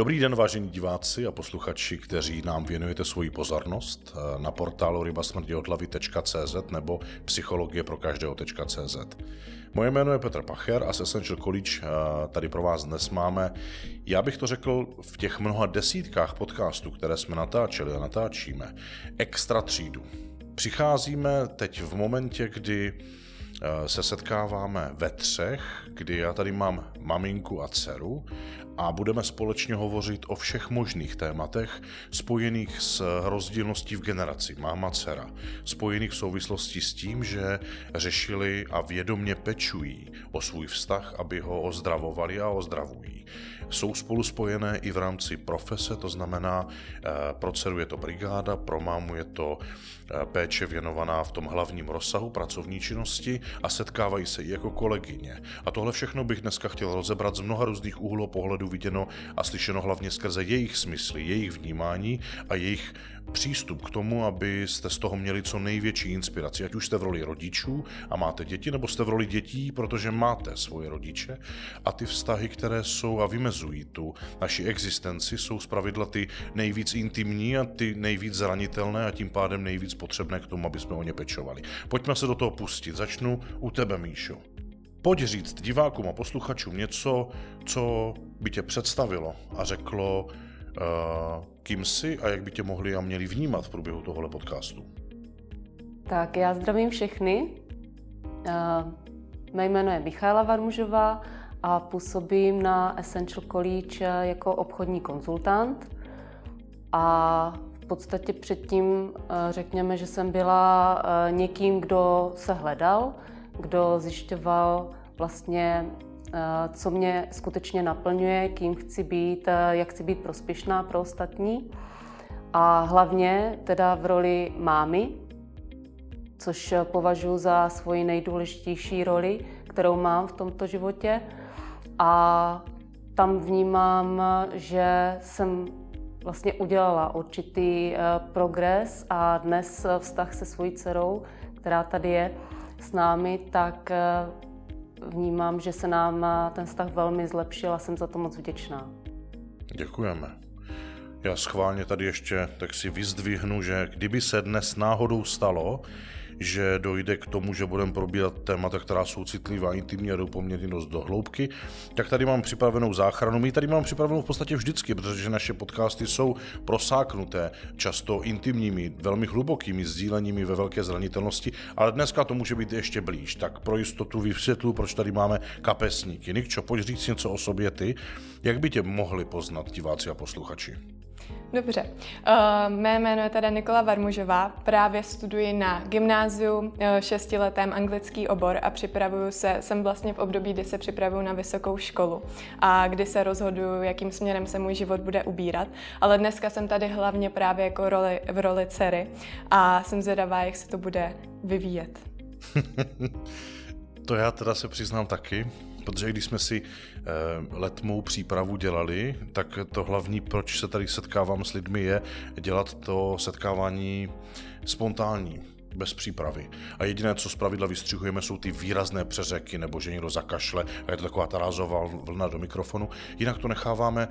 Dobrý den, vážení diváci a posluchači, kteří nám věnujete svoji pozornost eh, na portálu rybasmrtiodlavy.cz nebo psychologie pro každého.cz. Moje jméno je Petr Pacher a se Essential College eh, tady pro vás dnes máme, já bych to řekl, v těch mnoha desítkách podcastů, které jsme natáčeli a natáčíme, extra třídu. Přicházíme teď v momentě, kdy se setkáváme ve třech, kdy já tady mám maminku a dceru a budeme společně hovořit o všech možných tématech spojených s rozdílností v generaci máma dcera, spojených v souvislosti s tím, že řešili a vědomně pečují o svůj vztah, aby ho ozdravovali a ozdravují. Jsou spolu spojené i v rámci profese, to znamená, eh, pro dceru je to brigáda, pro mámu je to eh, péče věnovaná v tom hlavním rozsahu pracovní činnosti a setkávají se i jako kolegyně. A tohle všechno bych dneska chtěl rozebrat z mnoha různých úhlů pohledu viděno a slyšeno hlavně skrze jejich smysly, jejich vnímání a jejich přístup k tomu, abyste z toho měli co největší inspiraci, ať už jste v roli rodičů a máte děti, nebo jste v roli dětí, protože máte svoje rodiče a ty vztahy, které jsou a vymezují tu naši existenci, jsou zpravidla ty nejvíc intimní a ty nejvíc zranitelné a tím pádem nejvíc potřebné k tomu, aby jsme o ně pečovali. Pojďme se do toho pustit. Začnu u tebe, Míšo. Pojď říct divákům a posluchačům něco, co by tě představilo a řeklo, uh, kým jsi a jak by tě mohli a měli vnímat v průběhu tohohle podcastu. Tak já zdravím všechny. Uh, mé jméno je Michála Varmužová a působím na Essential College jako obchodní konzultant. A podstatě předtím řekněme, že jsem byla někým, kdo se hledal, kdo zjišťoval vlastně, eh, co mě skutečně naplňuje, kým chci být, eh, jak chci být prospěšná pro ostatní. A hlavně teda v roli mámy, což považuji za svoji nejdůležitější roli, kterou mám v tomto životě. A tam vnímám, že jsem vlastně udělala určitý eh, progres a dnes vztah se svojí dcerou, která tady je, s námi, tak eh, vnímám, že se nám eh, ten vztah velmi zlepšil a jsem za to moc vděčná. Děkujeme. Já schválně tady ještě tak si vyzdvihnu, že kdyby se dnes náhodou stalo, že dojde k tomu, že budeme probírat témata, která jsou citlivá, intimní a jdou poměrně dost do hloubky, tak tady mám připravenou záchranu. My tady mám připravenou v podstatě vždycky, protože naše podcasty jsou prosáknuté často intimními, velmi hlubokými sdíleními ve velké zranitelnosti, ale dneska to může být ještě blíž. Tak pro jistotu vysvětlu, proč tady máme kapesníky. Nikčo, pojď říct něco o sobě ty. Jak by tě mohli poznat diváci a posluchači? Dobře. Uh, mé jméno je teda Nikola Varmužová, právě studuji na gymnáziu uh, šestiletém anglický obor a připravuju se, jsem vlastně v období, kdy se připravuju na vysokou školu a kdy se rozhoduju, jakým směrem se můj život bude ubírat. Ale dneska jsem tady hlavně právě jako roli, v roli dcery a jsem zvědavá, jak se to bude vyvíjet. to já teda se přiznám taky protože když jsme si eh, letmou přípravu dělali, tak to hlavní, proč se tady setkávám s lidmi, je dělat to setkávání spontánní bez přípravy. A jediné, co zpravidla vystřihujeme, jsou ty výrazné přeřeky, nebo že někdo zakašle a je to taková ta rázová vlna do mikrofonu. Jinak to necháváme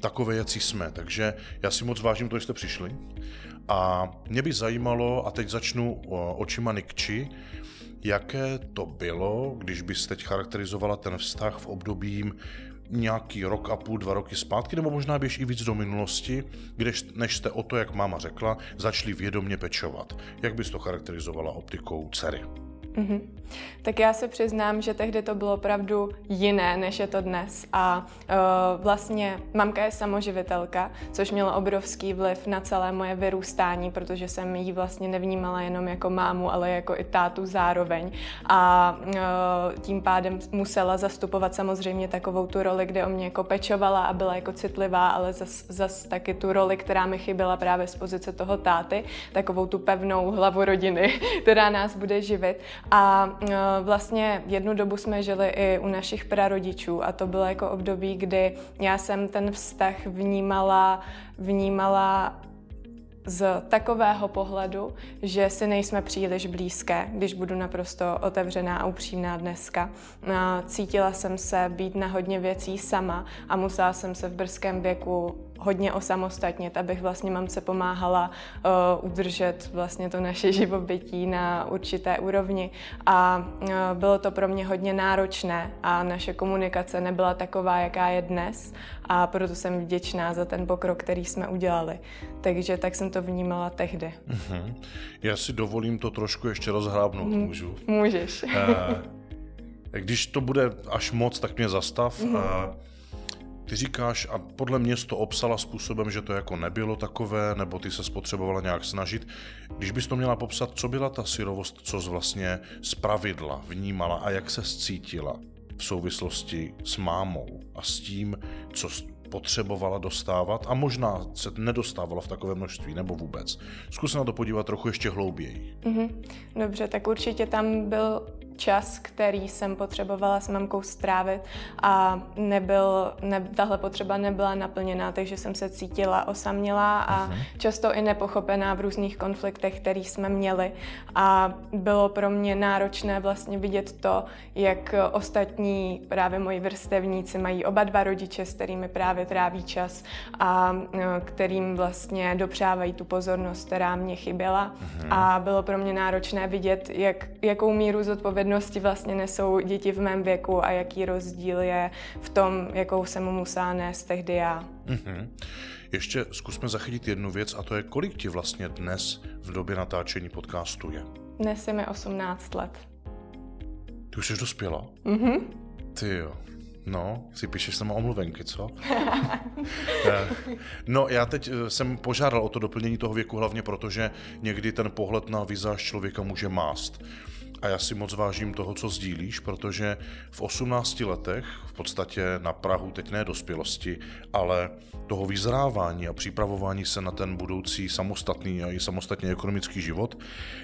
takové, jací jsme. Takže já si moc vážím to, že jste přišli. A mě by zajímalo, a teď začnu očima Nikči, Jaké to bylo, když bys teď charakterizovala ten vztah v období nějaký rok a půl, dva roky zpátky, nebo možná běž i víc do minulosti, když, než jste o to, jak máma řekla, začali vědomně pečovat. Jak bys to charakterizovala optikou dcery? Mm-hmm. Tak já se přiznám, že tehdy to bylo opravdu jiné, než je to dnes. A uh, vlastně mamka je samoživitelka, což mělo obrovský vliv na celé moje vyrůstání, protože jsem ji vlastně nevnímala jenom jako mámu, ale jako i tátu zároveň. A uh, tím pádem musela zastupovat samozřejmě takovou tu roli, kde o mě jako pečovala a byla jako citlivá, ale zas, zas taky tu roli, která mi chyběla právě z pozice toho táty, takovou tu pevnou hlavu rodiny, která nás bude živit. A e, vlastně jednu dobu jsme žili i u našich prarodičů a to bylo jako období, kdy já jsem ten vztah vnímala, vnímala z takového pohledu, že si nejsme příliš blízké, když budu naprosto otevřená a upřímná dneska. Cítila jsem se být na hodně věcí sama a musela jsem se v brzkém věku hodně osamostatnit, abych vlastně mamce pomáhala uh, udržet vlastně to naše živobytí na určité úrovni a uh, bylo to pro mě hodně náročné a naše komunikace nebyla taková, jaká je dnes a proto jsem vděčná za ten pokrok, který jsme udělali. Takže tak jsem to vnímala tehdy. Uh-huh. Já si dovolím to trošku ještě rozhrábnout, mm, můžu? Můžeš. Uh, když to bude až moc, tak mě zastav. Uh, ty říkáš, a podle mě to obsala způsobem, že to jako nebylo takové, nebo ty se spotřebovala nějak snažit. Když bys to měla popsat, co byla ta syrovost, co z vlastně z pravidla vnímala a jak se cítila v souvislosti s mámou a s tím, co potřebovala dostávat a možná se nedostávala v takové množství nebo vůbec. Zkus na to podívat trochu ještě hlouběji. Mm-hmm. Dobře, tak určitě tam byl čas, který jsem potřebovala s mamkou strávit a nebyl, ne, tahle potřeba nebyla naplněná, takže jsem se cítila osamělá a uh-huh. často i nepochopená v různých konfliktech, které jsme měli a bylo pro mě náročné vlastně vidět to, jak ostatní právě moji vrstevníci mají oba dva rodiče, s kterými právě tráví čas a e, kterým vlastně dopřávají tu pozornost, která mě chyběla uh-huh. a bylo pro mě náročné vidět, jak, jakou míru zodpovědnosti odpovědnosti vlastně nesou děti v mém věku a jaký rozdíl je v tom, jakou jsem musela nést tehdy já. Mm-hmm. Ještě zkusme zachytit jednu věc a to je, kolik ti vlastně dnes v době natáčení podcastu je? Dnes je mi 18 let. Ty už jsi dospěla? Mhm. Ty jo. No, si píšeš sama omluvenky, co? No, já teď eh, jsem požádal o to doplnění toho věku hlavně proto, že někdy ten pohled na vizáž člověka může mást a já si moc vážím toho, co sdílíš, protože v 18 letech, v podstatě na Prahu, teď ne dospělosti, ale toho vyzrávání a připravování se na ten budoucí samostatný a i samostatně ekonomický život,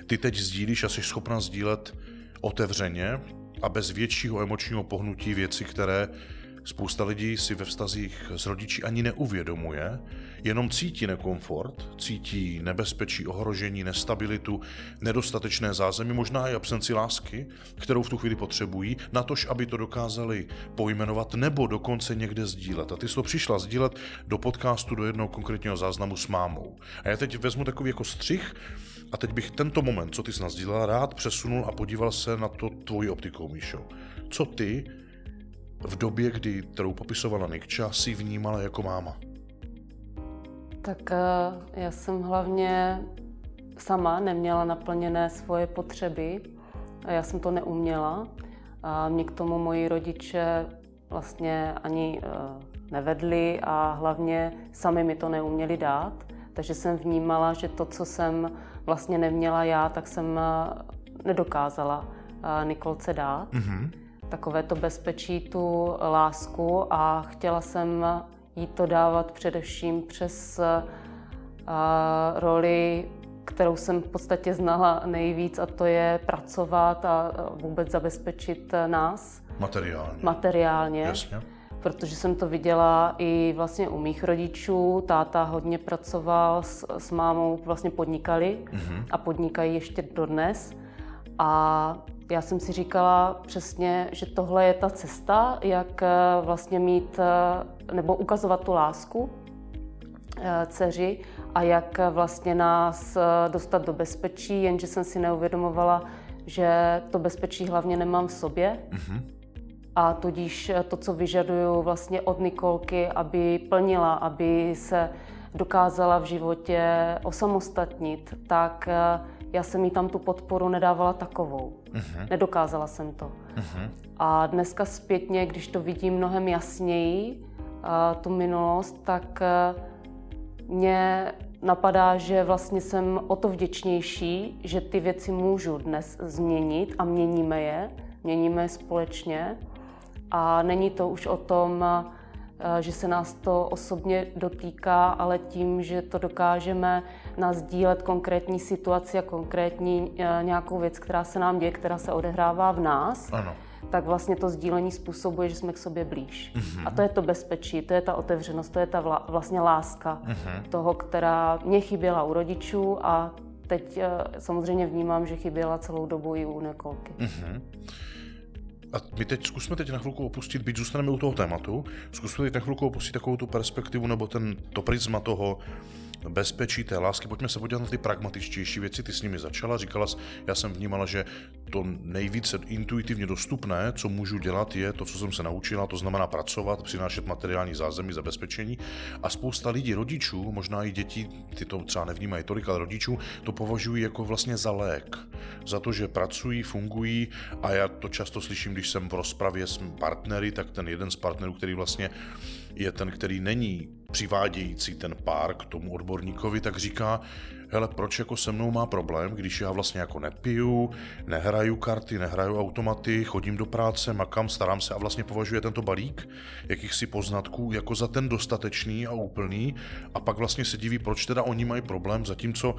ty teď sdílíš a jsi schopna sdílet otevřeně a bez většího emočního pohnutí věci, které Spousta lidí si ve vztazích s rodiči ani neuvědomuje, jenom cítí nekomfort, cítí nebezpečí, ohrožení, nestabilitu, nedostatečné zázemí, možná i absenci lásky, kterou v tu chvíli potřebují, na tož, aby to dokázali pojmenovat nebo dokonce někde sdílet. A ty jsi to přišla sdílet do podcastu, do jednoho konkrétního záznamu s mámou. A já teď vezmu takový jako střih a teď bych tento moment, co ty jsi nazdílela, rád přesunul a podíval se na to tvojí optikou, Míšo. Co ty v době, kdy, kterou popisovala Nikča, si vnímala jako máma? Tak eh, já jsem hlavně sama neměla naplněné svoje potřeby. A já jsem to neuměla. A mě k tomu moji rodiče vlastně ani eh, nevedli a hlavně sami mi to neuměli dát. Takže jsem vnímala, že to, co jsem vlastně neměla já, tak jsem eh, nedokázala Nikolce dát. Mm-hmm takové to bezpečí, tu lásku a chtěla jsem jí to dávat především přes roli, kterou jsem v podstatě znala nejvíc a to je pracovat a vůbec zabezpečit nás. Materiálně. Materiálně. Jasně. Protože jsem to viděla i vlastně u mých rodičů. Táta hodně pracoval s, s mámou, vlastně podnikali mm-hmm. a podnikají ještě dodnes. A já jsem si říkala přesně, že tohle je ta cesta, jak eh, vlastně mít eh, nebo ukazovat tu lásku eh, dceři a jak vlastně nás dostat do bezpečí, jenže jsem si neuvědomovala, že to bezpečí hlavně nemám v sobě. Mm-hmm. A tudíž to, co vyžaduju vlastně od Nikolky, aby plnila, aby se dokázala v životě osamostatnit, tak já jsem jí tam tu podporu nedávala takovou. Uh-huh. Nedokázala jsem to. Uh-huh. A dneska zpětně, když to vidím mnohem jasněji, tu minulost, tak e, mě napadá, že vlastně jsem o to vděčnější, že ty věci můžu dnes změnit a měníme je, měníme je společně. A není to už o tom, že se nás to osobně dotýká, ale tím, že to dokážeme nazdílet konkrétní situaci a konkrétní eh, nějakou věc, která se nám děje, která se odehrává v nás, ano. tak vlastně to sdílení způsobuje, že jsme k sobě blíž. Mm-hmm. A to je to bezpečí, to je ta otevřenost, to je ta vla, vlastně láska mm-hmm. toho, která mě chyběla u rodičů a teď eh, samozřejmě vnímám, že chyběla celou dobu i u Nikolky. Mm-hmm. A my teď zkusme teď na chvilku opustit, byť zůstaneme u toho tématu, zkusme teď na chvilku opustit takovou tu perspektivu nebo ten, to prisma toho, bezpečí té lásky. Pojďme se podívat na ty pragmatičtější věci. Ty s nimi začala, říkala, já jsem vnímala, že to nejvíce intuitivně dostupné, co můžu dělat, je to, co jsem se naučila, to znamená pracovat, přinášet materiální zázemí, zabezpečení. A spousta lidí, rodičů, možná i děti, ty to třeba nevnímají tolik, ale rodičů to považují jako vlastně za lék. Za to, že pracují, fungují a já to často slyším, když jsem v rozpravě s partnery, tak ten jeden z partnerů, který vlastně je ten, který není přivádějící ten pár k tomu odborníkovi, tak říká, hele, proč jako se mnou má problém, když já vlastně jako nepiju, nehraju karty, nehraju automaty, chodím do práce, makám, starám se a vlastně považuje tento balík jakýchsi poznatků jako za ten dostatečný a úplný a pak vlastně se diví, proč teda oni mají problém, zatímco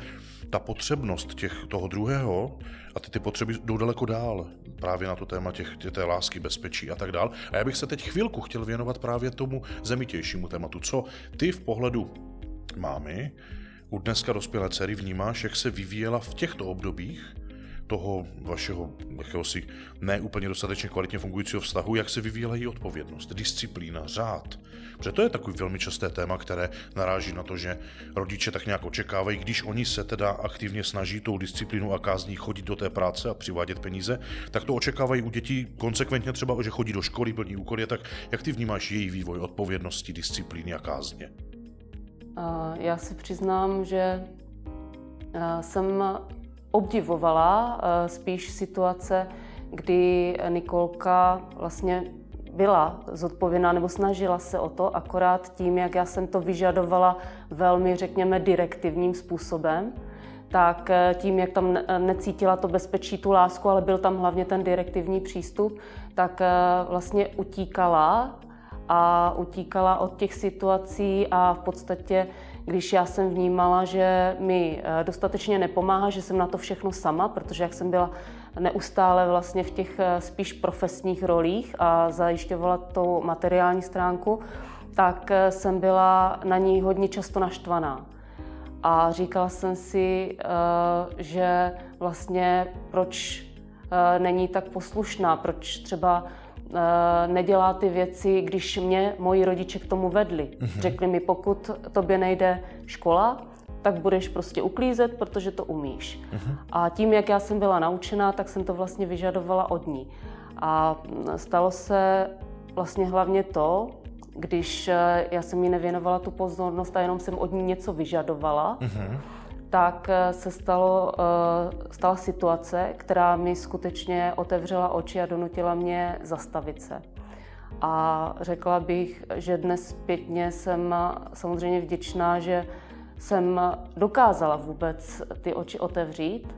ta potřebnost těch, toho druhého a ty, ty potřeby jdou daleko dál právě na to téma těch, tě, té lásky, bezpečí a tak dál. A já bych se teď chvilku chtěl věnovat právě tomu zemitějšímu tématu. Co ty v pohledu mámy u dneska dospělé dcery vnímáš, jak se vyvíjela v těchto obdobích toho vašeho jakéhosi neúplně dostatečně kvalitně fungujícího vztahu, jak se vyvíjela její odpovědnost, disciplína, řád. Protože to je takový velmi časté téma, které naráží na to, že rodiče tak nějak očekávají, když oni se teda aktivně snaží tou disciplínu a kázní chodit do té práce a přivádět peníze, tak to očekávají u dětí konsekventně třeba, že chodí do školy, plní úkoly. Tak jak ty vnímáš její vývoj odpovědnosti, disciplíny a kázně? Já si přiznám, že jsem obdivovala spíš situace, kdy Nikolka vlastně byla zodpovědná nebo snažila se o to, akorát tím, jak já jsem to vyžadovala velmi, řekněme, direktivním způsobem, tak e, tím, jak tam necítila to bezpečí, tu lásku, ale byl tam hlavně ten direktivní přístup, tak e, vlastně utíkala a utíkala od těch situací a v podstatě, když já jsem vnímala, že mi eh, dostatečně nepomáhá, že jsem na to všechno sama, protože jak jsem byla neustále vlastně v těch eh, spíš profesních rolích a zajišťovala tou materiální stránku, tak eh, jsem byla na ní hodně často naštvaná. A říkala jsem si, že vlastně proč není tak poslušná, proč třeba nedělá ty věci, když mě moji rodiče k tomu vedli. Mm-hmm. Řekli mi, pokud tobě nejde škola, tak budeš prostě uklízet, protože to umíš. Mm-hmm. A tím, jak já jsem byla naučená, tak jsem to vlastně vyžadovala od ní. A stalo se vlastně hlavně to, když eh, já jsem jí nevěnovala tu pozornost a jenom jsem od ní něco vyžadovala, mm-hmm tak eh, se stalo, eh, stala situace, která mi skutečně otevřela oči a donutila mě zastavit se. A řekla bych, že dnes zpětně jsem samozřejmě vděčná, že jsem dokázala vůbec ty oči otevřít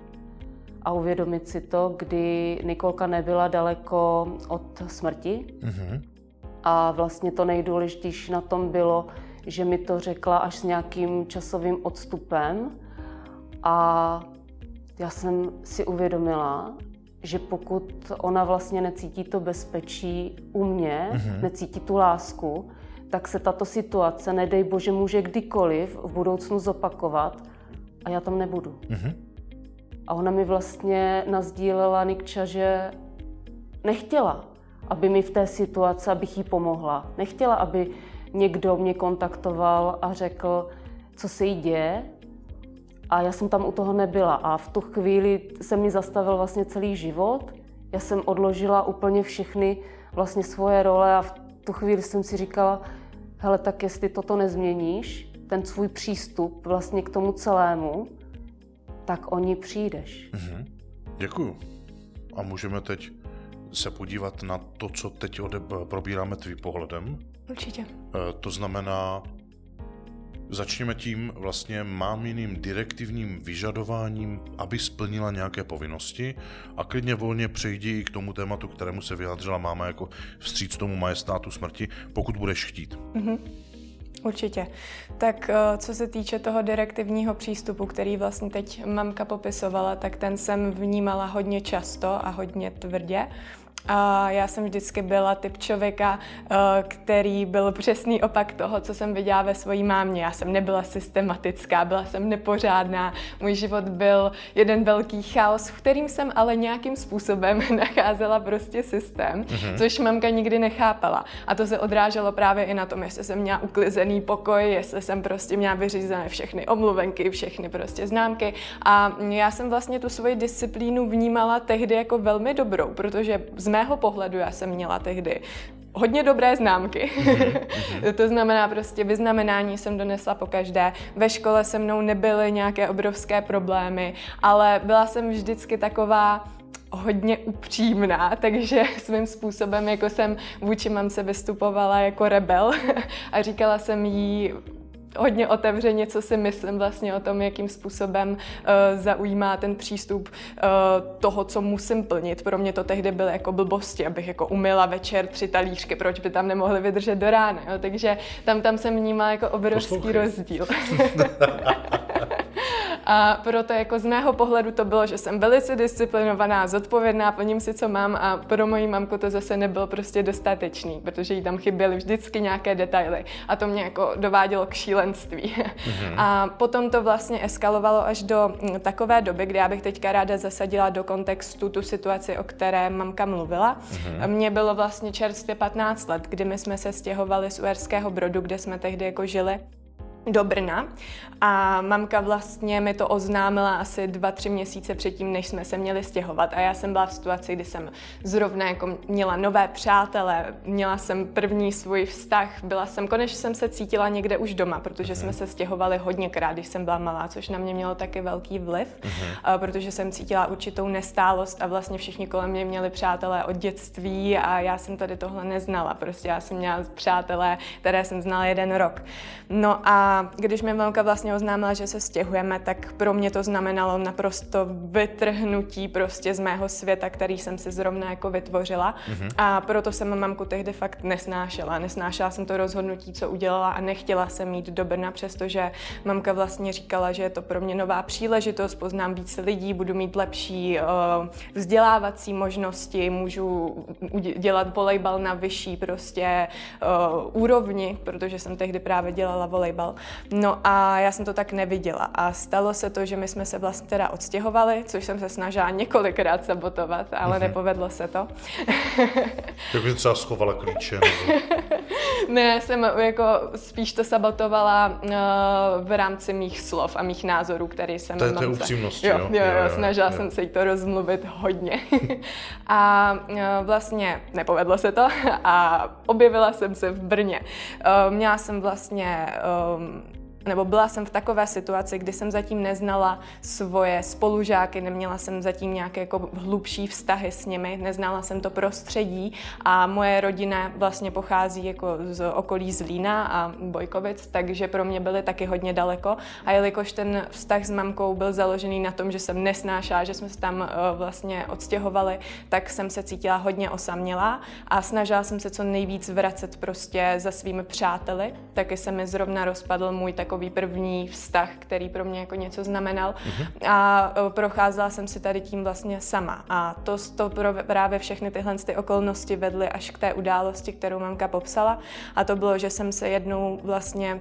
a uvědomit si to, kdy Nikolka nebyla daleko od smrti. Mm-hmm. A vlastně to nejdůležitější na tom bylo, že mi to řekla až s nějakým časovým odstupem, a já jsem si uvědomila, že pokud ona vlastně necítí to bezpečí u mě, mm-hmm. necítí tu lásku, tak se tato situace, nedej bože, může kdykoliv v budoucnu zopakovat a já tam nebudu. Mm-hmm. A ona mi vlastně nazdílela Nikča, že nechtěla, aby mi v té situaci, abych jí pomohla. Nechtěla, aby někdo mě kontaktoval a řekl, co se jí děje, a já jsem tam u toho nebyla a v tu chvíli se mi zastavil vlastně celý život. Já jsem odložila úplně všechny vlastně svoje role a v tu chvíli jsem si říkala, hele, tak jestli toto nezměníš, ten svůj přístup vlastně k tomu celému, tak o ní přijdeš. Mhm. Děkuju. A můžeme teď se podívat na to, co teď ode- probíráme tvým pohledem? Určitě. E, to znamená, Začněme tím vlastně máminým direktivním vyžadováním, aby splnila nějaké povinnosti a klidně volně přejdi i k tomu tématu, kterému se vyjádřila máma jako vstříc tomu majestátu smrti, pokud budeš chtít. Mm-hmm. Určitě. Tak eh, co se týče toho direktivního přístupu, který vlastně teď mamka popisovala, tak ten jsem vnímala hodně často a hodně tvrdě. A já jsem vždycky byla typ člověka, eh, který byl přesný opak toho, co jsem viděla ve své mámě. Já jsem nebyla systematická, byla jsem nepořádná. Můj život byl jeden velký chaos, v kterým jsem ale nějakým způsobem nacházela prostě systém, mm-hmm. což mamka nikdy nechápala. A to se odráželo právě i na tom, jestli jsem měla uklizený pokoj, jestli jsem prostě měla vyřízené všechny omluvenky, všechny prostě známky. A já jsem vlastně tu svoji disciplínu vnímala tehdy jako velmi dobrou, protože z mého pohledu já jsem měla tehdy hodně dobré známky. Mm-hmm. to znamená prostě vyznamenání jsem donesla po každé. Ve škole se mnou nebyly nějaké obrovské problémy, ale byla jsem vždycky taková hodně upřímná, takže svým způsobem jako jsem vůči mamce vystupovala jako rebel a říkala jsem jí hodně otevřeně, co si myslím vlastně o tom, jakým způsobem uh, zaujímá ten přístup uh, toho, co musím plnit. Pro mě to tehdy byly jako blbosti, abych jako umila večer tři talířky, proč by tam nemohly vydržet do rána. Jo? Takže tam, tam jsem vnímala jako obrovský Poslouchej. rozdíl. A proto jako z mého pohledu to bylo, že jsem velice disciplinovaná, zodpovědná, plním si, co mám a pro moji mamku to zase nebylo prostě dostatečný, protože jí tam chyběly vždycky nějaké detaily a to mě jako dovádělo k šílenství. Mm-hmm. A potom to vlastně eskalovalo až do mm, takové doby, kdy já bych teďka ráda zasadila do kontextu tu situaci, o které mamka mluvila. Mm-hmm. Mně bylo vlastně čerstvě 15 let, kdy my jsme se stěhovali z Uerského Brodu, kde jsme tehdy jako žili do Brna a mamka vlastně mi to oznámila asi dva, tři měsíce předtím, než jsme se měli stěhovat a já jsem byla v situaci, kdy jsem zrovna jako měla nové přátele, měla jsem první svůj vztah, byla jsem, konečně jsem se cítila někde už doma, protože jsme se stěhovali hodněkrát, když jsem byla malá, což na mě mělo taky velký vliv, uh-huh. protože jsem cítila určitou nestálost a vlastně všichni kolem mě měli přátelé od dětství a já jsem tady tohle neznala, prostě já jsem měla přátelé, které jsem znala jeden rok. No a když mi mamka vlastně oznámila, že se stěhujeme, tak pro mě to znamenalo naprosto vytrhnutí prostě z mého světa, který jsem si zrovna jako vytvořila. Mm-hmm. A proto jsem mamku tehdy fakt nesnášela. Nesnášela jsem to rozhodnutí, co udělala a nechtěla jsem jít do Brna, přestože mamka vlastně říkala, že je to pro mě nová příležitost, poznám víc lidí, budu mít lepší uh, vzdělávací možnosti, můžu dělat volejbal na vyšší prostě uh, úrovni, protože jsem tehdy právě dělala volejbal. No a já jsem to tak neviděla. A stalo se to, že my jsme se vlastně teda odstěhovali, což jsem se snažila několikrát sabotovat, ale mm-hmm. nepovedlo se to. Jak bys třeba schovala klíče? Nebo... ne, jsem jako spíš to sabotovala uh, v rámci mých slov a mých názorů, které jsem... To je té upřímnosti, jo? Jo, jo, jo, jo, snažila jo. jsem se jí to rozmluvit hodně. a uh, vlastně nepovedlo se to a objevila jsem se v Brně. Uh, měla jsem vlastně um, um, nebo byla jsem v takové situaci, kdy jsem zatím neznala svoje spolužáky, neměla jsem zatím nějaké jako hlubší vztahy s nimi, neznala jsem to prostředí a moje rodina vlastně pochází jako z okolí Zlína a Bojkovic, takže pro mě byly taky hodně daleko. A jelikož ten vztah s mamkou byl založený na tom, že jsem nesnášela, že jsme se tam uh, vlastně odstěhovali, tak jsem se cítila hodně osamělá a snažila jsem se co nejvíc vracet prostě za svými přáteli, taky se mi zrovna rozpadl můj tak takový první vztah, který pro mě jako něco znamenal. Uh-huh. A e, procházela jsem si tady tím vlastně sama. A to, to pro, právě všechny tyhle ty okolnosti vedly až k té události, kterou mamka popsala. A to bylo, že jsem se jednou vlastně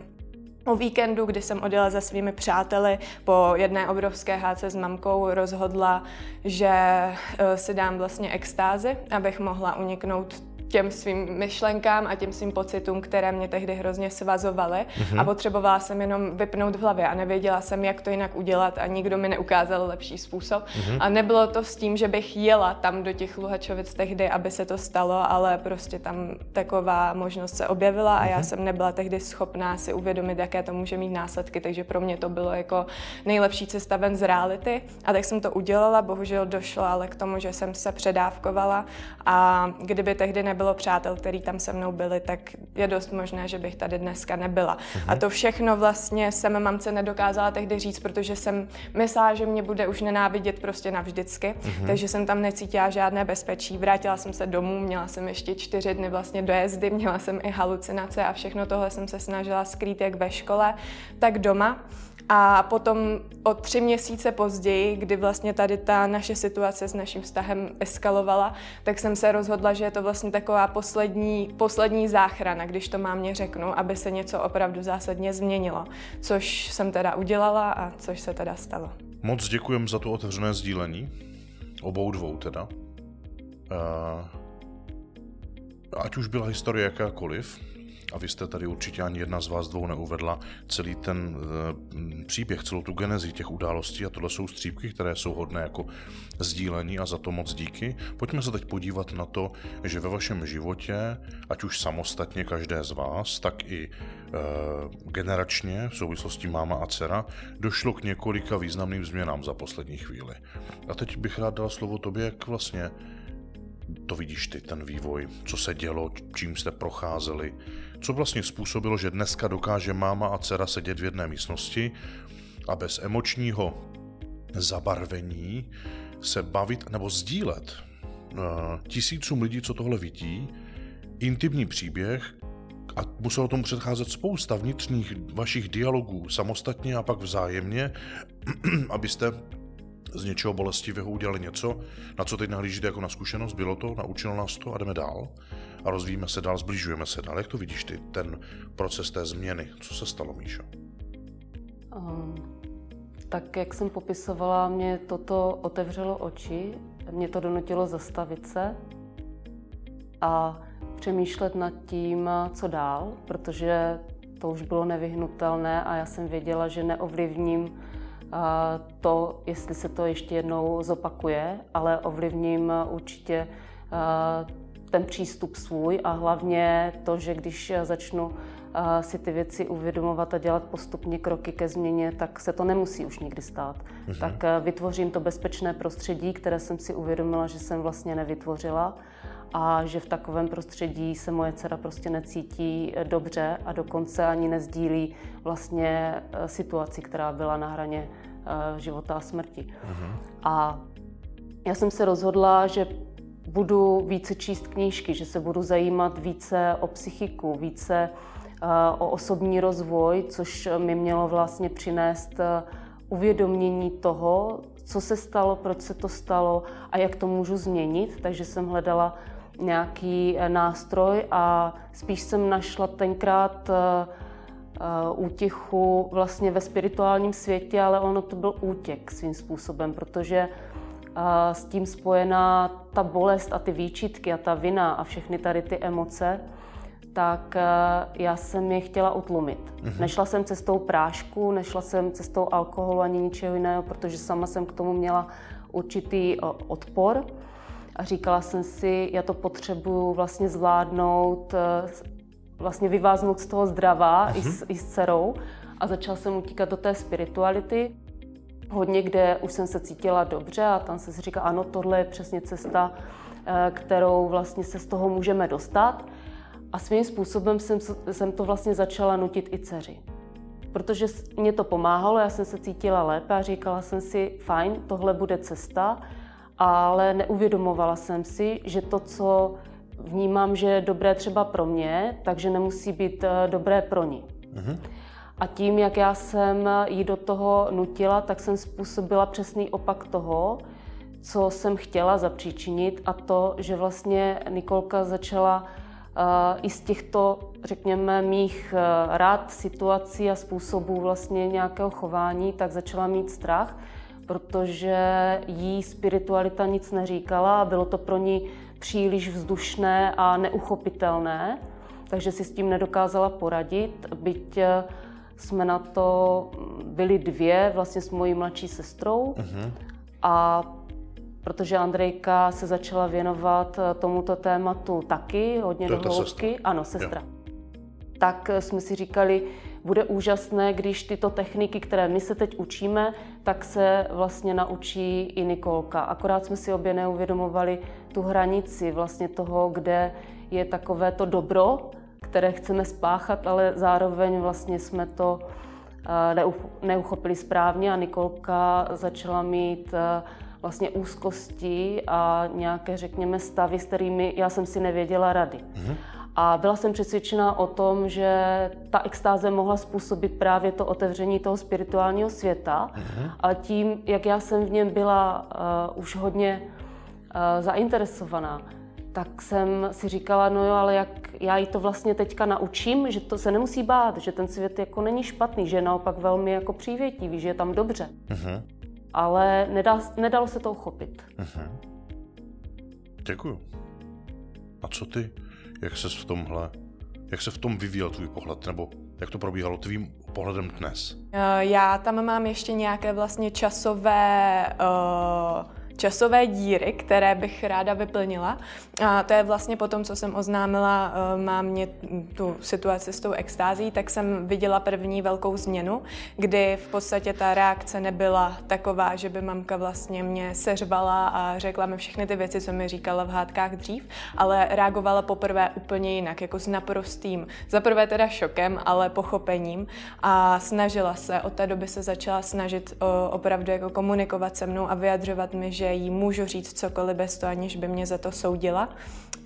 O víkendu, kdy jsem odjela za svými přáteli po jedné obrovské háce s mamkou, rozhodla, že e, si dám vlastně extázy, abych mohla uniknout těm svým myšlenkám a těm svým pocitům, které mě tehdy hrozně svazovaly mm-hmm. a potřebovala jsem jenom vypnout v hlavě a nevěděla jsem, jak to jinak udělat a nikdo mi neukázal lepší způsob. Mm-hmm. A nebylo to s tím, že bych jela tam do těch Luhačovic tehdy, aby se to stalo, ale prostě tam taková možnost se objevila a mm-hmm. já mhm. jsem nebyla tehdy schopná si uvědomit, jaké to může mít následky, takže pro mě to bylo jako nejlepší cesta ven z reality a tak jsem to udělala, bohužel došlo ale k tomu, že jsem se předávkovala a kdyby tehdy nebylo nebylo přátel, který tam se mnou byli, tak je dost možné, že bych tady dneska nebyla. Mhm. A to všechno vlastně jsem mamce nedokázala tehdy říct, protože jsem myslela, že mě bude už nenávidět prostě navždycky, mhm. takže jsem tam necítila žádné bezpečí. Vrátila jsem se domů, měla jsem ještě čtyři dny vlastně dojezdy, měla jsem i halucinace a všechno tohle jsem se snažila skrýt jak ve škole, tak doma. A potom o tři měsíce později, kdy vlastně tady ta naše situace s naším vztahem eskalovala, tak jsem se rozhodla, že je to vlastně taková poslední, poslední záchrana, když to mámě řeknu, aby se něco opravdu zásadně změnilo. Což jsem teda udělala a což se teda stalo. Moc děkujem za to otevřené sdílení. Obou dvou teda. Uh, ať už byla historie jakákoliv, a vy jste tady určitě ani jedna z vás dvou neuvedla celý ten e, příběh, celou tu genezi těch událostí a tohle jsou střípky, které jsou hodné jako sdílení a za to moc díky. Pojďme se teď podívat na to, že ve vašem životě, ať už samostatně každé z vás, tak i e, generačně v souvislosti máma a dcera, došlo k několika významným změnám za poslední chvíli. A teď bych rád dal slovo tobě, jak vlastně to vidíš ty, ten vývoj, co se dělo, čím jste procházeli, co vlastně způsobilo, že dneska dokáže máma a dcera sedět v jedné místnosti a bez emočního zabarvení se bavit nebo sdílet uh, tisícům lidí, co tohle vidí, intimní příběh a muselo tomu předcházet spousta vnitřních vašich dialogů samostatně a pak vzájemně, abyste z něčeho bolestivého udělali něco, na co teď nahlížíte jako na zkušenost, bylo to, naučilo nás to a jdeme dál a rozvíjíme se dál, zbližujeme se dál. Jak to vidíš ty, ten proces té změny? Co se stalo, Míšo? Um, tak jak jsem popisovala, mě toto otevřelo oči, mě to donutilo zastavit se a přemýšlet nad tím, co dál, protože to už bylo nevyhnutelné a já jsem věděla, že neovlivním to, jestli se to ještě jednou zopakuje, ale ovlivním určitě ten přístup svůj a hlavně to, že když začnu si ty věci uvědomovat a dělat postupně kroky ke změně, tak se to nemusí už nikdy stát. Mhm. Tak vytvořím to bezpečné prostředí, které jsem si uvědomila, že jsem vlastně nevytvořila a že v takovém prostředí se moje dcera prostě necítí dobře a dokonce ani nezdílí vlastně eh, situaci, která byla na hraně eh, života a smrti. Uh-huh. A já jsem se rozhodla, že budu více číst knížky, že se budu zajímat více o psychiku, více eh, o osobní rozvoj, což mi mělo vlastně přinést uvědomění toho, co se stalo, proč se to stalo a jak to můžu změnit. Takže jsem hledala nějaký eh, nástroj a spíš jsem našla tenkrát eh, eh, útěchu vlastně ve spirituálním světě, ale ono to byl útěk svým způsobem, protože s tím spojená ta bolest a ty výčitky a ta vina a všechny tady ty emoce, tak já jsem je chtěla utlumit. Mm-hmm. Nešla jsem cestou prášku, nešla jsem cestou alkoholu ani ničeho jiného, protože sama jsem k tomu měla určitý odpor a říkala jsem si, já to potřebuju vlastně zvládnout, eh, vlastně vyváznout z toho zdravá uh-huh. i, s, mhm. i s dcerou a začala jsem utíkat do té spirituality. Hodně, kde už jsem se cítila dobře a tam se si říká, ano, tohle je přesně cesta, eh, kterou vlastně se z toho můžeme dostat. A svým způsobem jsem, jsem to vlastně začala nutit i dceři. Protože mě to pomáhalo, já jsem se cítila lépe a říkala jsem si, fajn, tohle bude cesta, ale neuvědomovala jsem si, že to, co vnímám, že je dobré třeba pro mě, takže nemusí být eh, dobré pro ní. Mm-hmm. A tím, jak já jsem jí do toho nutila, tak jsem způsobila přesný opak toho, co jsem chtěla zapříčinit a to, že vlastně Nikolka začala uh, i z těchto, řekněme, mých uh, rád, situací a způsobů vlastně nějakého chování, tak začala mít strach protože jí spiritualita nic neříkala a bylo to pro ní příliš vzdušné a neuchopitelné, takže si s tím nedokázala poradit, byť eh, jsme na to byli dvě, vlastně s mojí mladší sestrou. Uh-huh. A protože Andrejka se začala věnovat eh, tomuto tématu taky, hodně do hloubky. Ano, sestra. Jo. Tak eh, jsme si říkali, bude úžasné, když tyto techniky, které my se teď učíme, tak se vlastně naučí i Nikolka. Akorát jsme si obě neuvědomovali tu hranici vlastně toho, kde je takové to dobro, které chceme spáchat, ale zároveň vlastně jsme to eh, neuchopili správně a Nikolka začala mít eh, vlastně úzkosti a nějaké, řekněme, stavy, s kterými já jsem si nevěděla rady. Mm-hmm. A byla jsem přesvědčena o tom, že ta extáze mohla způsobit právě to otevření toho spirituálního světa. Mm-hmm. A tím, jak já jsem v něm byla uh, už hodně uh, zainteresovaná, tak jsem si říkala, no jo, ale jak já jí to vlastně teďka naučím, že to se nemusí bát, že ten svět jako není špatný, že je naopak velmi jako přívětivý, že je tam dobře. Uh-huh. Ale nedá, nedalo se to uchopit. Uh-huh. Děkuju. A co ty? Jak se v tomhle, jak se v tom vyvíjel tvůj pohled, nebo jak to probíhalo tvým pohledem dnes? Já tam mám ještě nějaké vlastně časové uh časové díry, které bych ráda vyplnila. A to je vlastně po tom, co jsem oznámila eh, mámě tu situaci s tou extází, tak jsem viděla první velkou změnu, kdy v podstatě ta reakce nebyla taková, že by mamka vlastně mě seřvala a řekla mi všechny ty věci, co mi říkala v hádkách dřív, ale reagovala poprvé úplně jinak, jako s naprostým, zaprvé teda šokem, ale pochopením a snažila se, od té doby se začala snažit opravdu jako komunikovat se mnou a vyjadřovat mi, že jí můžu říct cokoliv bez toho, aniž by mě za to soudila.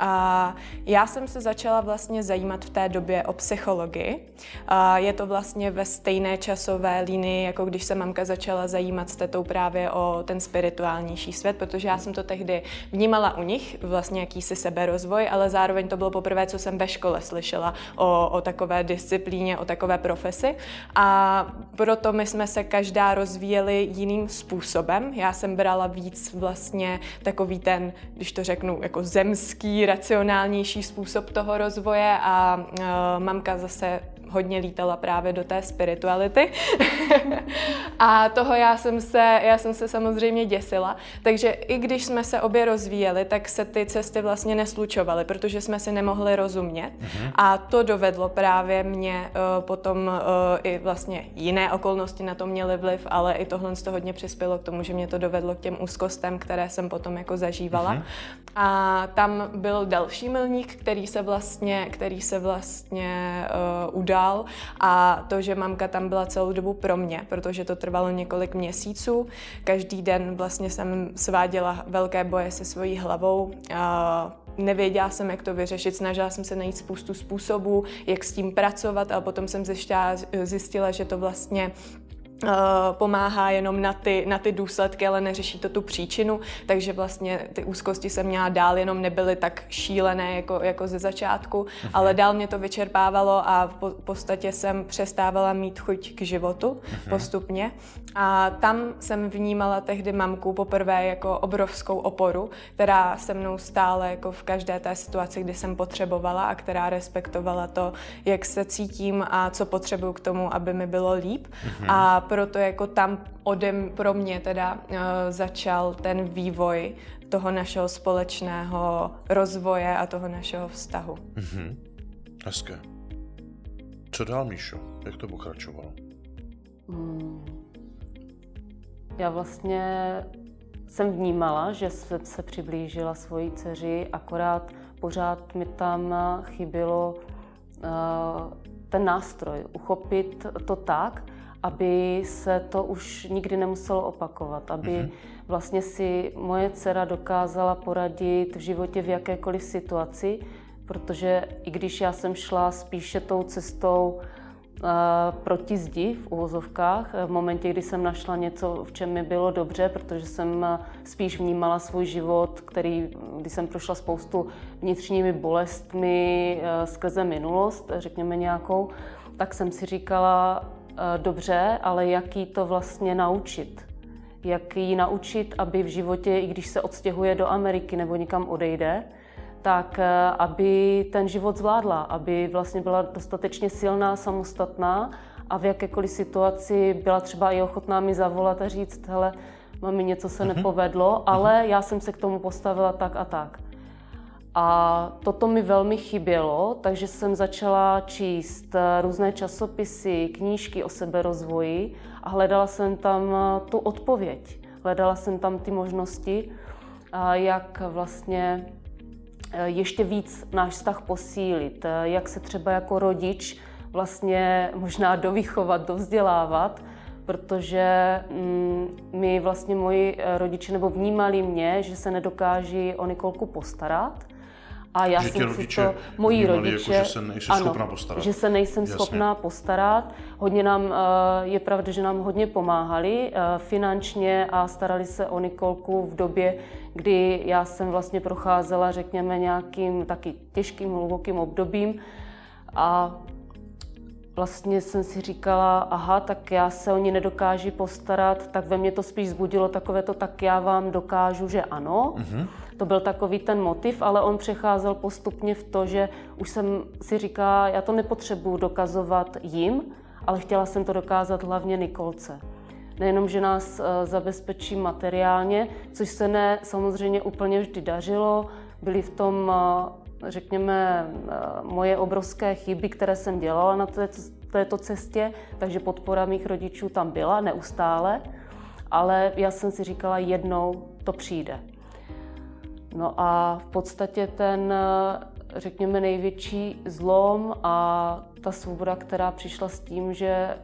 A já jsem se začala vlastně zajímat v té době o psychologii. A je to vlastně ve stejné časové linii, jako když se mamka začala zajímat s tetou právě o ten spirituálnější svět, protože já jsem to tehdy vnímala u nich, vlastně jakýsi seberozvoj, ale zároveň to bylo poprvé, co jsem ve škole slyšela o, o takové disciplíně, o takové profesi. A proto my jsme se každá rozvíjeli jiným způsobem. Já jsem brala víc vlastně takový ten, když to řeknu, jako zemský, racionálnější způsob toho rozvoje a uh, mamka zase hodně lítala právě do té spirituality. a toho já jsem, se, já jsem se samozřejmě děsila. Takže i když jsme se obě rozvíjeli, tak se ty cesty vlastně neslučovaly, protože jsme si nemohli rozumět. Uh-huh. A to dovedlo právě mě uh, potom uh, i vlastně jiné okolnosti na to měly vliv, ale i tohle to hodně přispělo k tomu, že mě to dovedlo k těm úzkostem, které jsem potom jako zažívala. Uh-huh. A tam byl další milník, který se vlastně, který se vlastně uh, udal dál a to, že mamka tam byla celou dobu pro mě, protože to trvalo několik měsíců. Každý den vlastně jsem sváděla velké boje se svojí hlavou. Nevěděla jsem, jak to vyřešit, snažila jsem se najít spoustu způsobů, jak s tím pracovat, ale potom jsem zjistila, že to vlastně pomáhá jenom na ty, na ty důsledky, ale neřeší to tu příčinu, takže vlastně ty úzkosti jsem měla dál, jenom nebyly tak šílené jako, jako ze začátku, uh-huh. ale dál mě to vyčerpávalo a v podstatě jsem přestávala mít chuť k životu uh-huh. postupně a tam jsem vnímala tehdy mamku poprvé jako obrovskou oporu, která se mnou stále jako v každé té situaci, kdy jsem potřebovala a která respektovala to, jak se cítím a co potřebuju k tomu, aby mi bylo líp uh-huh. a proto jako tam odem pro mě teda uh, začal ten vývoj toho našeho společného rozvoje a toho našeho vztahu. Mm-hmm. Hezké. Co dál, Míšo? Jak to pokračovalo? Hmm. Já vlastně jsem vnímala, že jsem se přiblížila svojí dceři, akorát pořád mi tam chybělo uh, ten nástroj, uchopit to tak, aby se to už nikdy nemuselo opakovat, aby mm-hmm. vlastně si moje dcera dokázala poradit v životě v jakékoliv situaci, protože i když já jsem šla spíše tou cestou uh, proti zdi v uvozovkách, v momentě, kdy jsem našla něco, v čem mi bylo dobře, protože jsem spíš vnímala svůj život, který, kdy jsem prošla spoustu vnitřními bolestmi uh, skrze minulost, řekněme nějakou, tak jsem si říkala, Eh, dobře, ale jak jí to vlastně naučit? Jak ji naučit, aby v životě, i když se odstěhuje do Ameriky nebo někam odejde, tak eh, aby ten život zvládla, aby vlastně byla dostatečně silná, samostatná a v jakékoliv situaci byla třeba i ochotná mi zavolat a říct, hele, mami, něco se mhm. nepovedlo, ale já jsem se k tomu postavila tak a tak. A toto mi velmi chybělo, takže jsem začala číst různé časopisy, knížky o seberozvoji a hledala jsem tam tu odpověď. Hledala jsem tam ty možnosti, jak vlastně ještě víc náš vztah posílit, jak se třeba jako rodič vlastně možná dovychovat, dovzdělávat, protože mm, mi vlastně moji rodiče nebo vnímali mě, že se nedokáží o Nikolku postarat A já že jsem si to, moji rodiče, jako, že se nejsi ano, schopná postarat. že se nejsem Jasně. schopná postarat. Hodně nám, eh, je pravda, že nám hodně pomáhali eh, finančně a starali se o Nikolku v době, kdy já jsem vlastně procházela, řekněme, nějakým taky těžkým, hlubokým obdobím. A vlastně jsem si říkala, aha, tak já se o ní nedokáží postarat, tak ve mně to spíš zbudilo takové to, tak já vám dokážu, že ano. Mm-hmm. To byl takový ten motiv, ale on přecházel postupně v to, že už jsem si říkala, já to nepotřebuju dokazovat jim, ale chtěla jsem to dokázat hlavně Nikolce. Nejenom, že nás eh, zabezpečí materiálně, což se ne samozřejmě úplně vždy dařilo, byly v tom eh, řekněme, eh, moje obrovské chyby, které jsem dělala na této, této cestě, takže podpora mých rodičů tam byla neustále, ale já jsem si říkala, jednou to přijde. No a v podstatě ten, řekněme, největší zlom a ta svoboda, která přišla s tím, že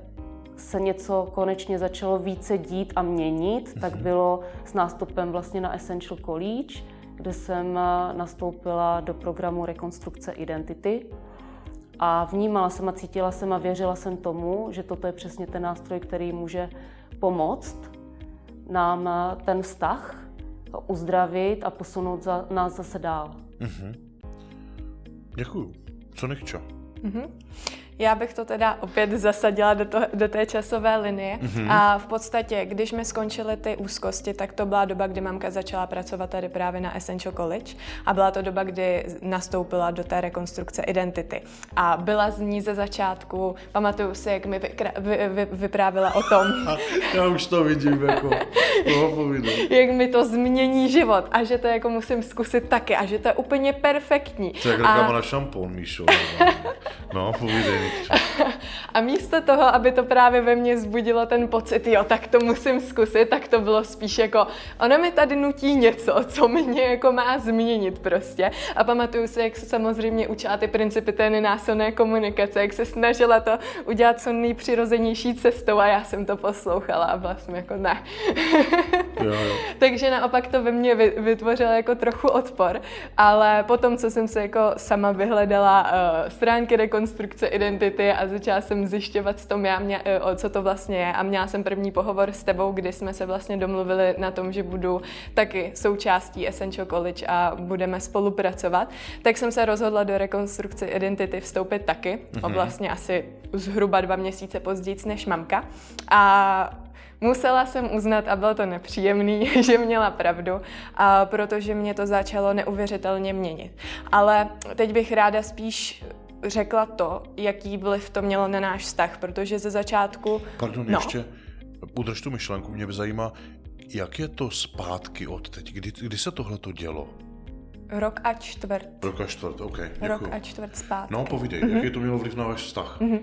se něco konečně začalo více dít a měnit, mm-hmm. tak mhm. bylo s nástupem vlastně na Essential College, kde jsem eh, nastoupila do programu rekonstrukce identity. A vnímala jsem a cítila jsem a věřila jsem tomu, že toto je přesně ten nástroj, který může pomoct nám eh, ten vztah uzdravit a posunout za, nás zase dál. Mm-hmm. Děkuju. Co nechčo? Mm-hmm. Já bych to teda opět zasadila do, to, do té časové linie. Mm-hmm. A v podstatě, když mi skončily ty úzkosti, tak to byla doba, kdy mamka začala pracovat tady právě na Essential College. A byla to doba, kdy nastoupila do té rekonstrukce identity. A byla z ní ze začátku, pamatuju si, jak mi vykra, vy, vy, vyprávila o tom. Já už to vidím, jako Jak mi to změní život a že to jako musím zkusit taky a že to je úplně perfektní. To je jak a... na šampon, Míšo. No, povídej. A místo toho, aby to právě ve mně zbudilo ten pocit, jo, tak to musím zkusit, tak to bylo spíš jako, ona mi tady nutí něco, co mě jako má změnit prostě. A pamatuju si, jak se samozřejmě učila ty principy té nenásilné komunikace, jak se snažila to udělat co nejpřirozenější cestou a já jsem to poslouchala a byla jsem jako ne. jo, jo. Takže naopak to ve mně vytvořilo jako trochu odpor, ale potom, co jsem se jako sama vyhledala uh, stránky rekonstrukce identity, identity a začala jsem zjišťovat, co, já mě, eh, o co to vlastně je. A měla jsem první pohovor s tebou, kdy jsme se vlastně domluvili na tom, že budu taky součástí Essential College a budeme spolupracovat. Tak jsem se rozhodla do rekonstrukce identity vstoupit taky, mm-hmm. o vlastně asi zhruba dva měsíce později než mamka. A Musela jsem uznat, a bylo to nepříjemný, že měla pravdu, a protože mě to začalo neuvěřitelně měnit. Ale teď bych ráda spíš řekla to, jaký vliv to mělo na náš vztah, protože ze začátku... Pardon, no. ještě udrž tu myšlenku, mě by zajímá, jak je to zpátky od teď? Kdy, kdy se tohle to dělo? Rok a čtvrt. Rok a čtvrt, OK. Děkuju. Rok a čtvrt zpátky. No, povídej, mm-hmm. jaký to mělo vliv na váš vztah? Mm-hmm.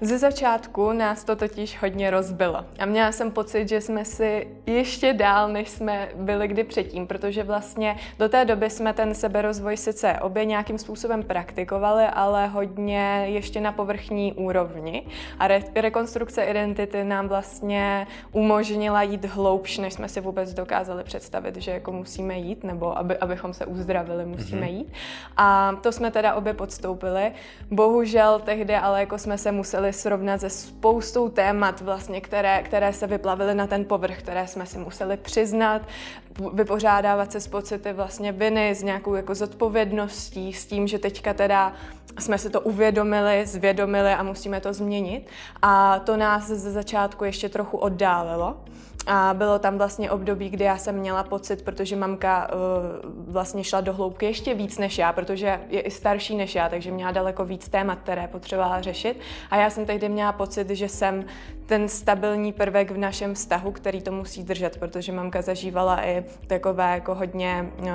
Ze začátku nás to totiž hodně rozbilo. A měla jsem pocit, že jsme si ještě dál, než jsme byli kdy předtím, protože vlastně do té doby jsme ten seberozvoj sice obě nějakým způsobem praktikovali, ale hodně ještě na povrchní úrovni. A re- rekonstrukce identity nám vlastně umožnila jít hloubš, než jsme si vůbec dokázali představit, že jako musíme jít, nebo aby, abychom se uzdravili připravili, musíme mm-hmm. jít. A to jsme teda obě podstoupili. Bohužel tehdy ale jako jsme se museli srovnat se spoustou témat, vlastně, které, které se vyplavily na ten povrch, které jsme si museli přiznat, vypořádávat se s pocity vlastně viny, s nějakou jako zodpovědností, s tím, že teďka teda jsme si to uvědomili, zvědomili a musíme to změnit. A to nás ze začátku ještě trochu oddálilo. A bylo tam vlastně období, kdy já jsem měla pocit, protože mamka uh, vlastně šla do hloubky ještě víc než já, protože je i starší než já, takže měla daleko víc témat, které potřebovala řešit. A já jsem tehdy měla pocit, že jsem ten stabilní prvek v našem vztahu, který to musí držet, protože mamka zažívala i takové jako hodně uh,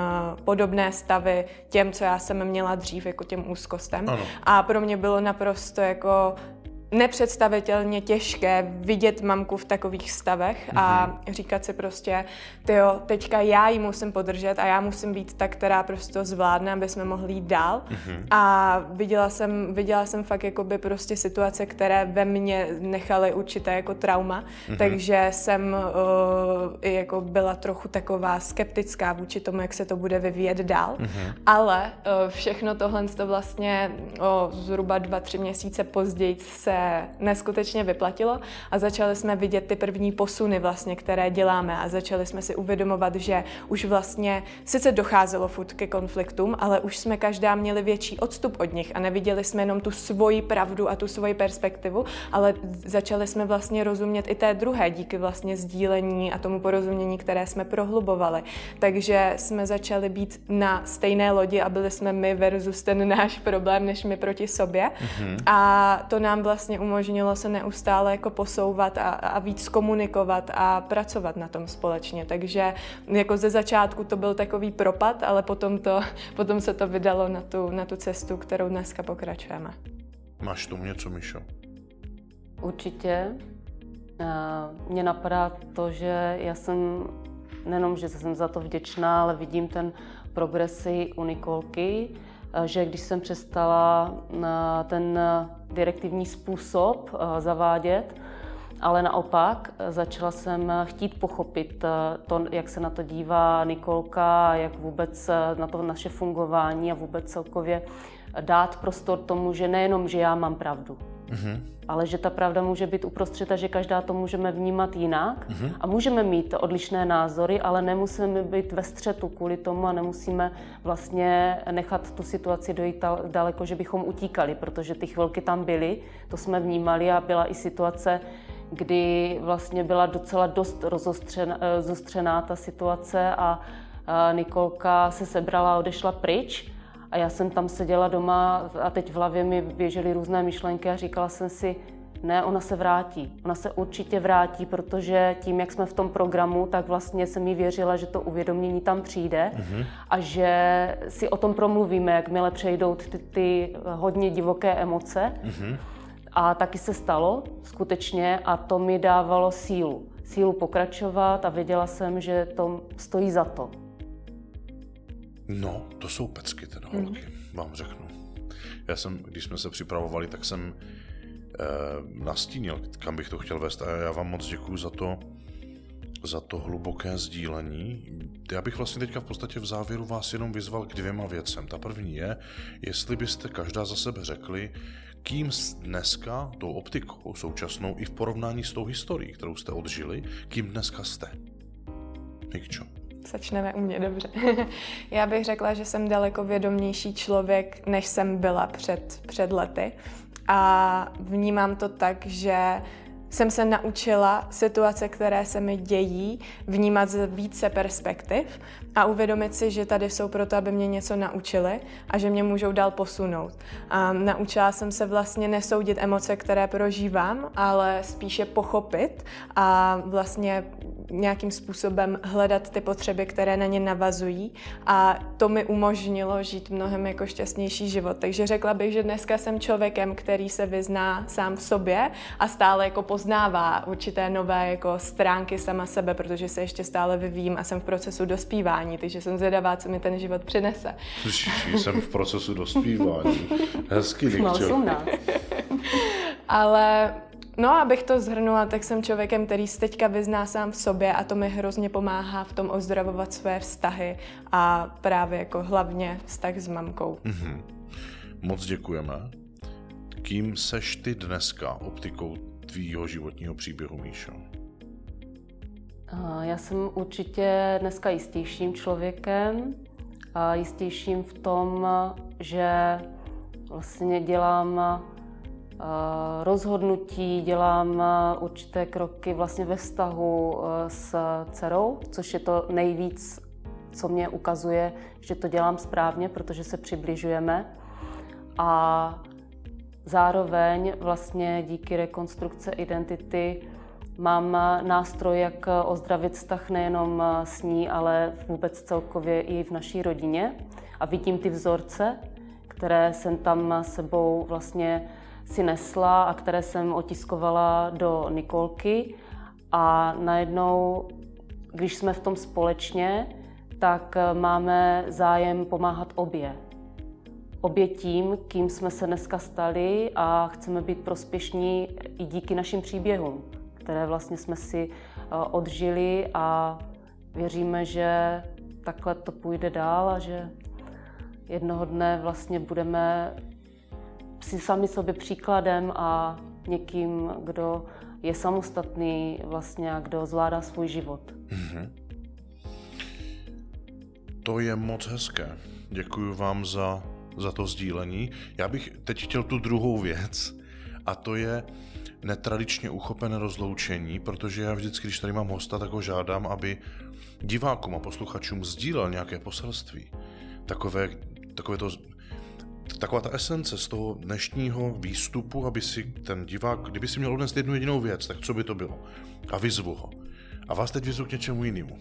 podobné stavy těm, co já jsem měla dřív, jako těm úzkostem. Ano. A pro mě bylo naprosto jako nepředstavitelně těžké vidět mamku v takových stavech mm-hmm. a mhm. říkat si prostě, jo, teďka já ji musím podržet a já musím být ta, která prostě to zvládne, aby jsme mohli jít dál. Mm-hmm. A viděla jsem, viděla jsem fakt jakoby prostě situace, které ve mně nechaly určité jako trauma, mm-hmm. takže jsem uh, jako byla trochu taková skeptická vůči tomu, jak se to bude vyvíjet dál. Mm-hmm. Ale uh, všechno tohle to vlastně o zhruba dva, tři měsíce později se neskutečně vyplatilo a začali jsme vidět ty první posuny vlastně, které děláme a začali jsme si uvědomovat, že už vlastně sice docházelo furt ke konfliktům, ale už jsme každá měli větší odstup od nich a neviděli jsme jenom tu svoji pravdu a tu svoji perspektivu, ale začali jsme vlastně rozumět i té druhé díky vlastně sdílení a tomu porozumění, které jsme prohlubovali. Takže jsme začali být na stejné lodi a byli jsme my versus ten náš problém, než my proti sobě. Mm-hmm. A to nám vlastně umožnilo se neustále jako posouvat a, a víc komunikovat a pracovat na tom společně. Takže jako ze začátku to byl takový propad, ale potom, to, potom se to vydalo na tu, na tu cestu, kterou dneska pokračujeme. Máš tomu něco, Mišo? Určitě. Mně napadá to, že já jsem nejenom, že jsem za to vděčná, ale vidím ten progresy u Nikolky, že když jsem přestala ten direktivní způsob zavádět, ale naopak začala jsem chtít pochopit to, jak se na to dívá Nikolka, jak vůbec na to naše fungování a vůbec celkově dát prostor tomu, že nejenom, že já mám pravdu, mm-hmm. ale že ta pravda může být uprostřed a že každá to můžeme vnímat jinak mm-hmm. a můžeme mít odlišné názory, ale nemusíme být ve střetu kvůli tomu a nemusíme vlastně nechat tu situaci dojít daleko, že bychom utíkali, protože ty chvilky tam byly, to jsme vnímali a byla i situace, kdy vlastně byla docela dost rozostřená ta situace a Nikolka se sebrala a odešla pryč a já jsem tam seděla doma a teď v hlavě mi běžely různé myšlenky a říkala jsem si, ne, ona se vrátí. Ona se určitě vrátí, protože tím, jak jsme v tom programu, tak vlastně jsem mi věřila, že to uvědomění tam přijde mm-hmm. a že si o tom promluvíme, jakmile přejdou ty, ty hodně divoké emoce. Mm-hmm. A taky se stalo, skutečně, a to mi dávalo sílu. Sílu pokračovat a věděla jsem, že to stojí za to. No, to jsou pecky teda mm. holky, vám řeknu. Já jsem, když jsme se připravovali, tak jsem eh, nastínil, kam bych to chtěl vést a já vám moc děkuji za to, za to hluboké sdílení. Já bych vlastně teďka v podstatě v závěru vás jenom vyzval k dvěma věcem. Ta první je, jestli byste každá za sebe řekli, kým dneska tou optikou současnou i v porovnání s tou historií, kterou jste odžili, kým dneska jste. Nikčo. Začneme u mě, dobře. Já bych řekla, že jsem daleko vědomější člověk, než jsem byla před, před lety. A vnímám to tak, že jsem se naučila situace, které se mi dějí, vnímat z více perspektiv a uvědomit si, že tady jsou proto, aby mě něco naučili a že mě můžou dál posunout. A naučila jsem se vlastně nesoudit emoce, které prožívám, ale spíše pochopit a vlastně nějakým způsobem hledat ty potřeby, které na ně navazují a to mi umožnilo žít mnohem jako šťastnější život. Takže řekla bych, že dneska jsem člověkem, který se vyzná sám v sobě a stále jako poznává určité nové jako stránky sama sebe, protože se ještě stále vyvíjím a jsem v procesu dospívání, takže jsem zvědavá, co mi ten život přinese. jsem v procesu dospívání. Hezký, Ale No, abych to zhrnula, tak jsem člověkem, který se teďka vyzná sám v sobě a to mi hrozně pomáhá v tom ozdravovat své vztahy a právě jako hlavně vztah s mamkou. Mm-hmm. Moc děkujeme. Kým seš ty dneska optikou tvýho životního příběhu, Míšo? Já jsem určitě dneska jistějším člověkem. Jistějším v tom, že vlastně dělám rozhodnutí, dělám určité kroky vlastně ve vztahu s dcerou, což je to nejvíc, co mě ukazuje, že to dělám správně, protože se přibližujeme. A zároveň vlastně díky rekonstrukce identity mám nástroj, jak ozdravit vztah nejenom s ní, ale vůbec celkově i v naší rodině. A vidím ty vzorce, které jsem tam sebou vlastně si nesla a které jsem otiskovala do Nikolky. A najednou, když jsme v tom společně, tak máme zájem pomáhat obě. Obě tím, kým jsme se dneska stali a chceme být prospěšní i díky našim příběhům, které vlastně jsme si eh, odžili a věříme, že takhle to půjde dál a že jednoho dne vlastně budeme si sami sobě příkladem a někým, kdo je samostatný vlastně a kdo zvládá svůj život. Mm-hmm. To je moc hezké. Děkuji vám za, za to sdílení. Já bych teď chtěl tu druhou věc a to je netradičně uchopené rozloučení, protože já vždycky, když tady mám hosta, tak ho žádám, aby divákům a posluchačům sdílel nějaké poselství. Takové, takové to, taková ta esence z toho dnešního výstupu, aby si ten divák, kdyby si měl odnést jednu jedinou věc, tak co by to bylo? A vyzvu ho. A vás teď vyzvu k něčemu jinému.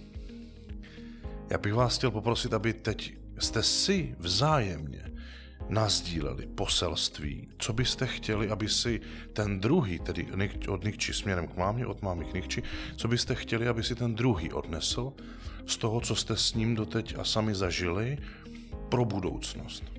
Já bych vás chtěl poprosit, aby teď jste si vzájemně nazdíleli poselství, co byste chtěli, aby si ten druhý, tedy od Nikči směrem k mámě, od mámy k Nikči, co byste chtěli, aby si ten druhý odnesl z toho, co jste s ním doteď a sami zažili pro budoucnost.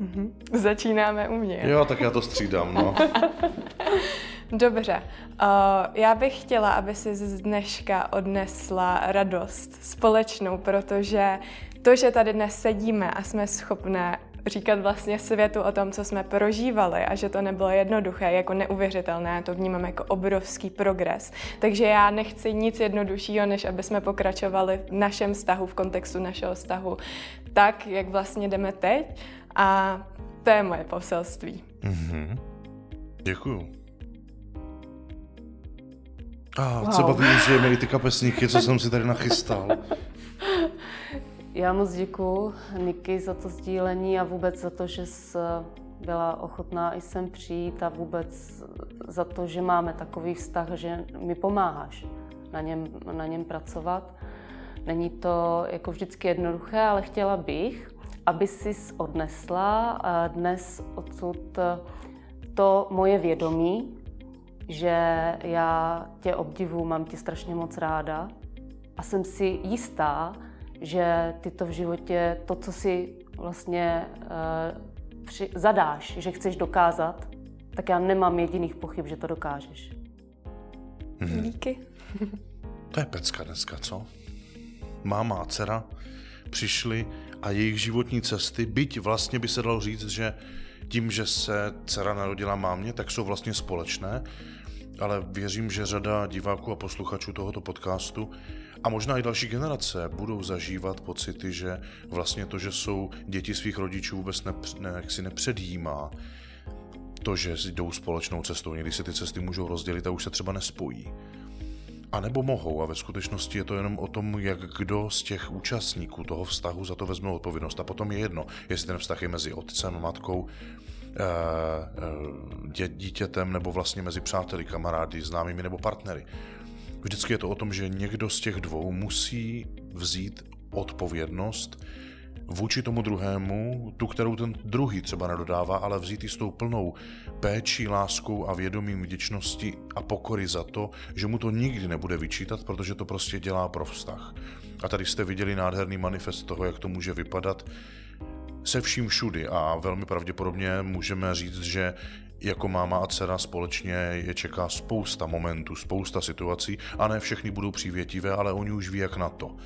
Mm-hmm. Začínáme u mě. Jo, tak já to střídám, no. Dobře. Uh, já bych chtěla, aby si z dneška odnesla radost společnou, protože to, že tady dnes sedíme a jsme schopné říkat vlastně světu o tom, co jsme prožívali a že to nebylo jednoduché, jako neuvěřitelné, to vnímám jako obrovský progres. Takže já nechci nic jednoduššího, než aby jsme pokračovali v našem vztahu, v kontextu našeho vztahu, tak, jak vlastně jdeme teď a to je moje poselství. Mm-hmm. Děkuju. A wow. třeba využijeme i ty kapesníky, co jsem si tady nachystal. Já moc děkuji Niky za to sdílení a vůbec za to, že jsi byla ochotná i sem přijít a vůbec za to, že máme takový vztah, že mi pomáháš na něm, na něm pracovat. Není to jako vždycky jednoduché, ale chtěla bych, aby si odnesla dnes odsud to moje vědomí, že já tě obdivu, mám tě strašně moc ráda a jsem si jistá, že ty to v životě, to, co si vlastně uh, při, zadáš, že chceš dokázat, tak já nemám jediných pochyb, že to dokážeš. Hmm. Díky. to je pecka dneska, co? Máma a dcera přišli a jejich životní cesty, byť vlastně by se dalo říct, že tím, že se dcera narodila mámě, tak jsou vlastně společné, ale věřím, že řada diváků a posluchačů tohoto podcastu a možná i další generace budou zažívat pocity, že vlastně to, že jsou děti svých rodičů vůbec ne, ne, si nepředjímá to, že jdou společnou cestou. Někdy se ty cesty můžou rozdělit a už se třeba nespojí. A nebo mohou a ve skutečnosti je to jenom o tom, jak kdo z těch účastníků toho vztahu za to vezme odpovědnost. A potom je jedno, jestli ten vztah je mezi otcem, matkou, eh, eh, dě, dítětem nebo vlastně mezi přáteli, kamarády, známými nebo partnery. Vždycky je to o tom, že někdo z těch dvou musí vzít odpovědnost vůči tomu druhému, tu, kterou ten druhý třeba nedodává, ale vzít ji s tou plnou péčí, láskou a vědomím vděčnosti a pokory za to, že mu to nikdy nebude vyčítat, protože to prostě dělá pro vztah. A tady jste viděli nádherný manifest toho, jak to může vypadat se vším všudy a velmi pravděpodobně můžeme říct, že jako máma a dcera společně je čeká spousta momentů, spousta situací a ne všechny budou přívětivé, ale oni už ví, jak na to.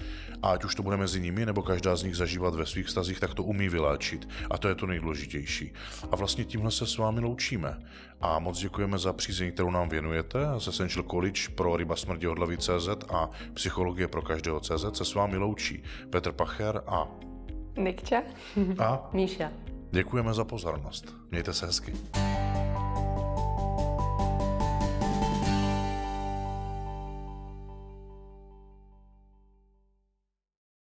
A ať už to bude mezi nimi, nebo každá z nich zažívat ve svých stazích, tak to umí vyléčit. A to je to nejdůležitější. A vlastně tímhle se s vámi loučíme. A moc děkujeme za přízeň, kterou nám věnujete. Z Essential College pro ryba smrti odlavy CZ a psychologie pro každého CZ se s vámi loučí Petr Pacher a Nikča a Míša. Děkujeme za pozornost. Mějte se hezky.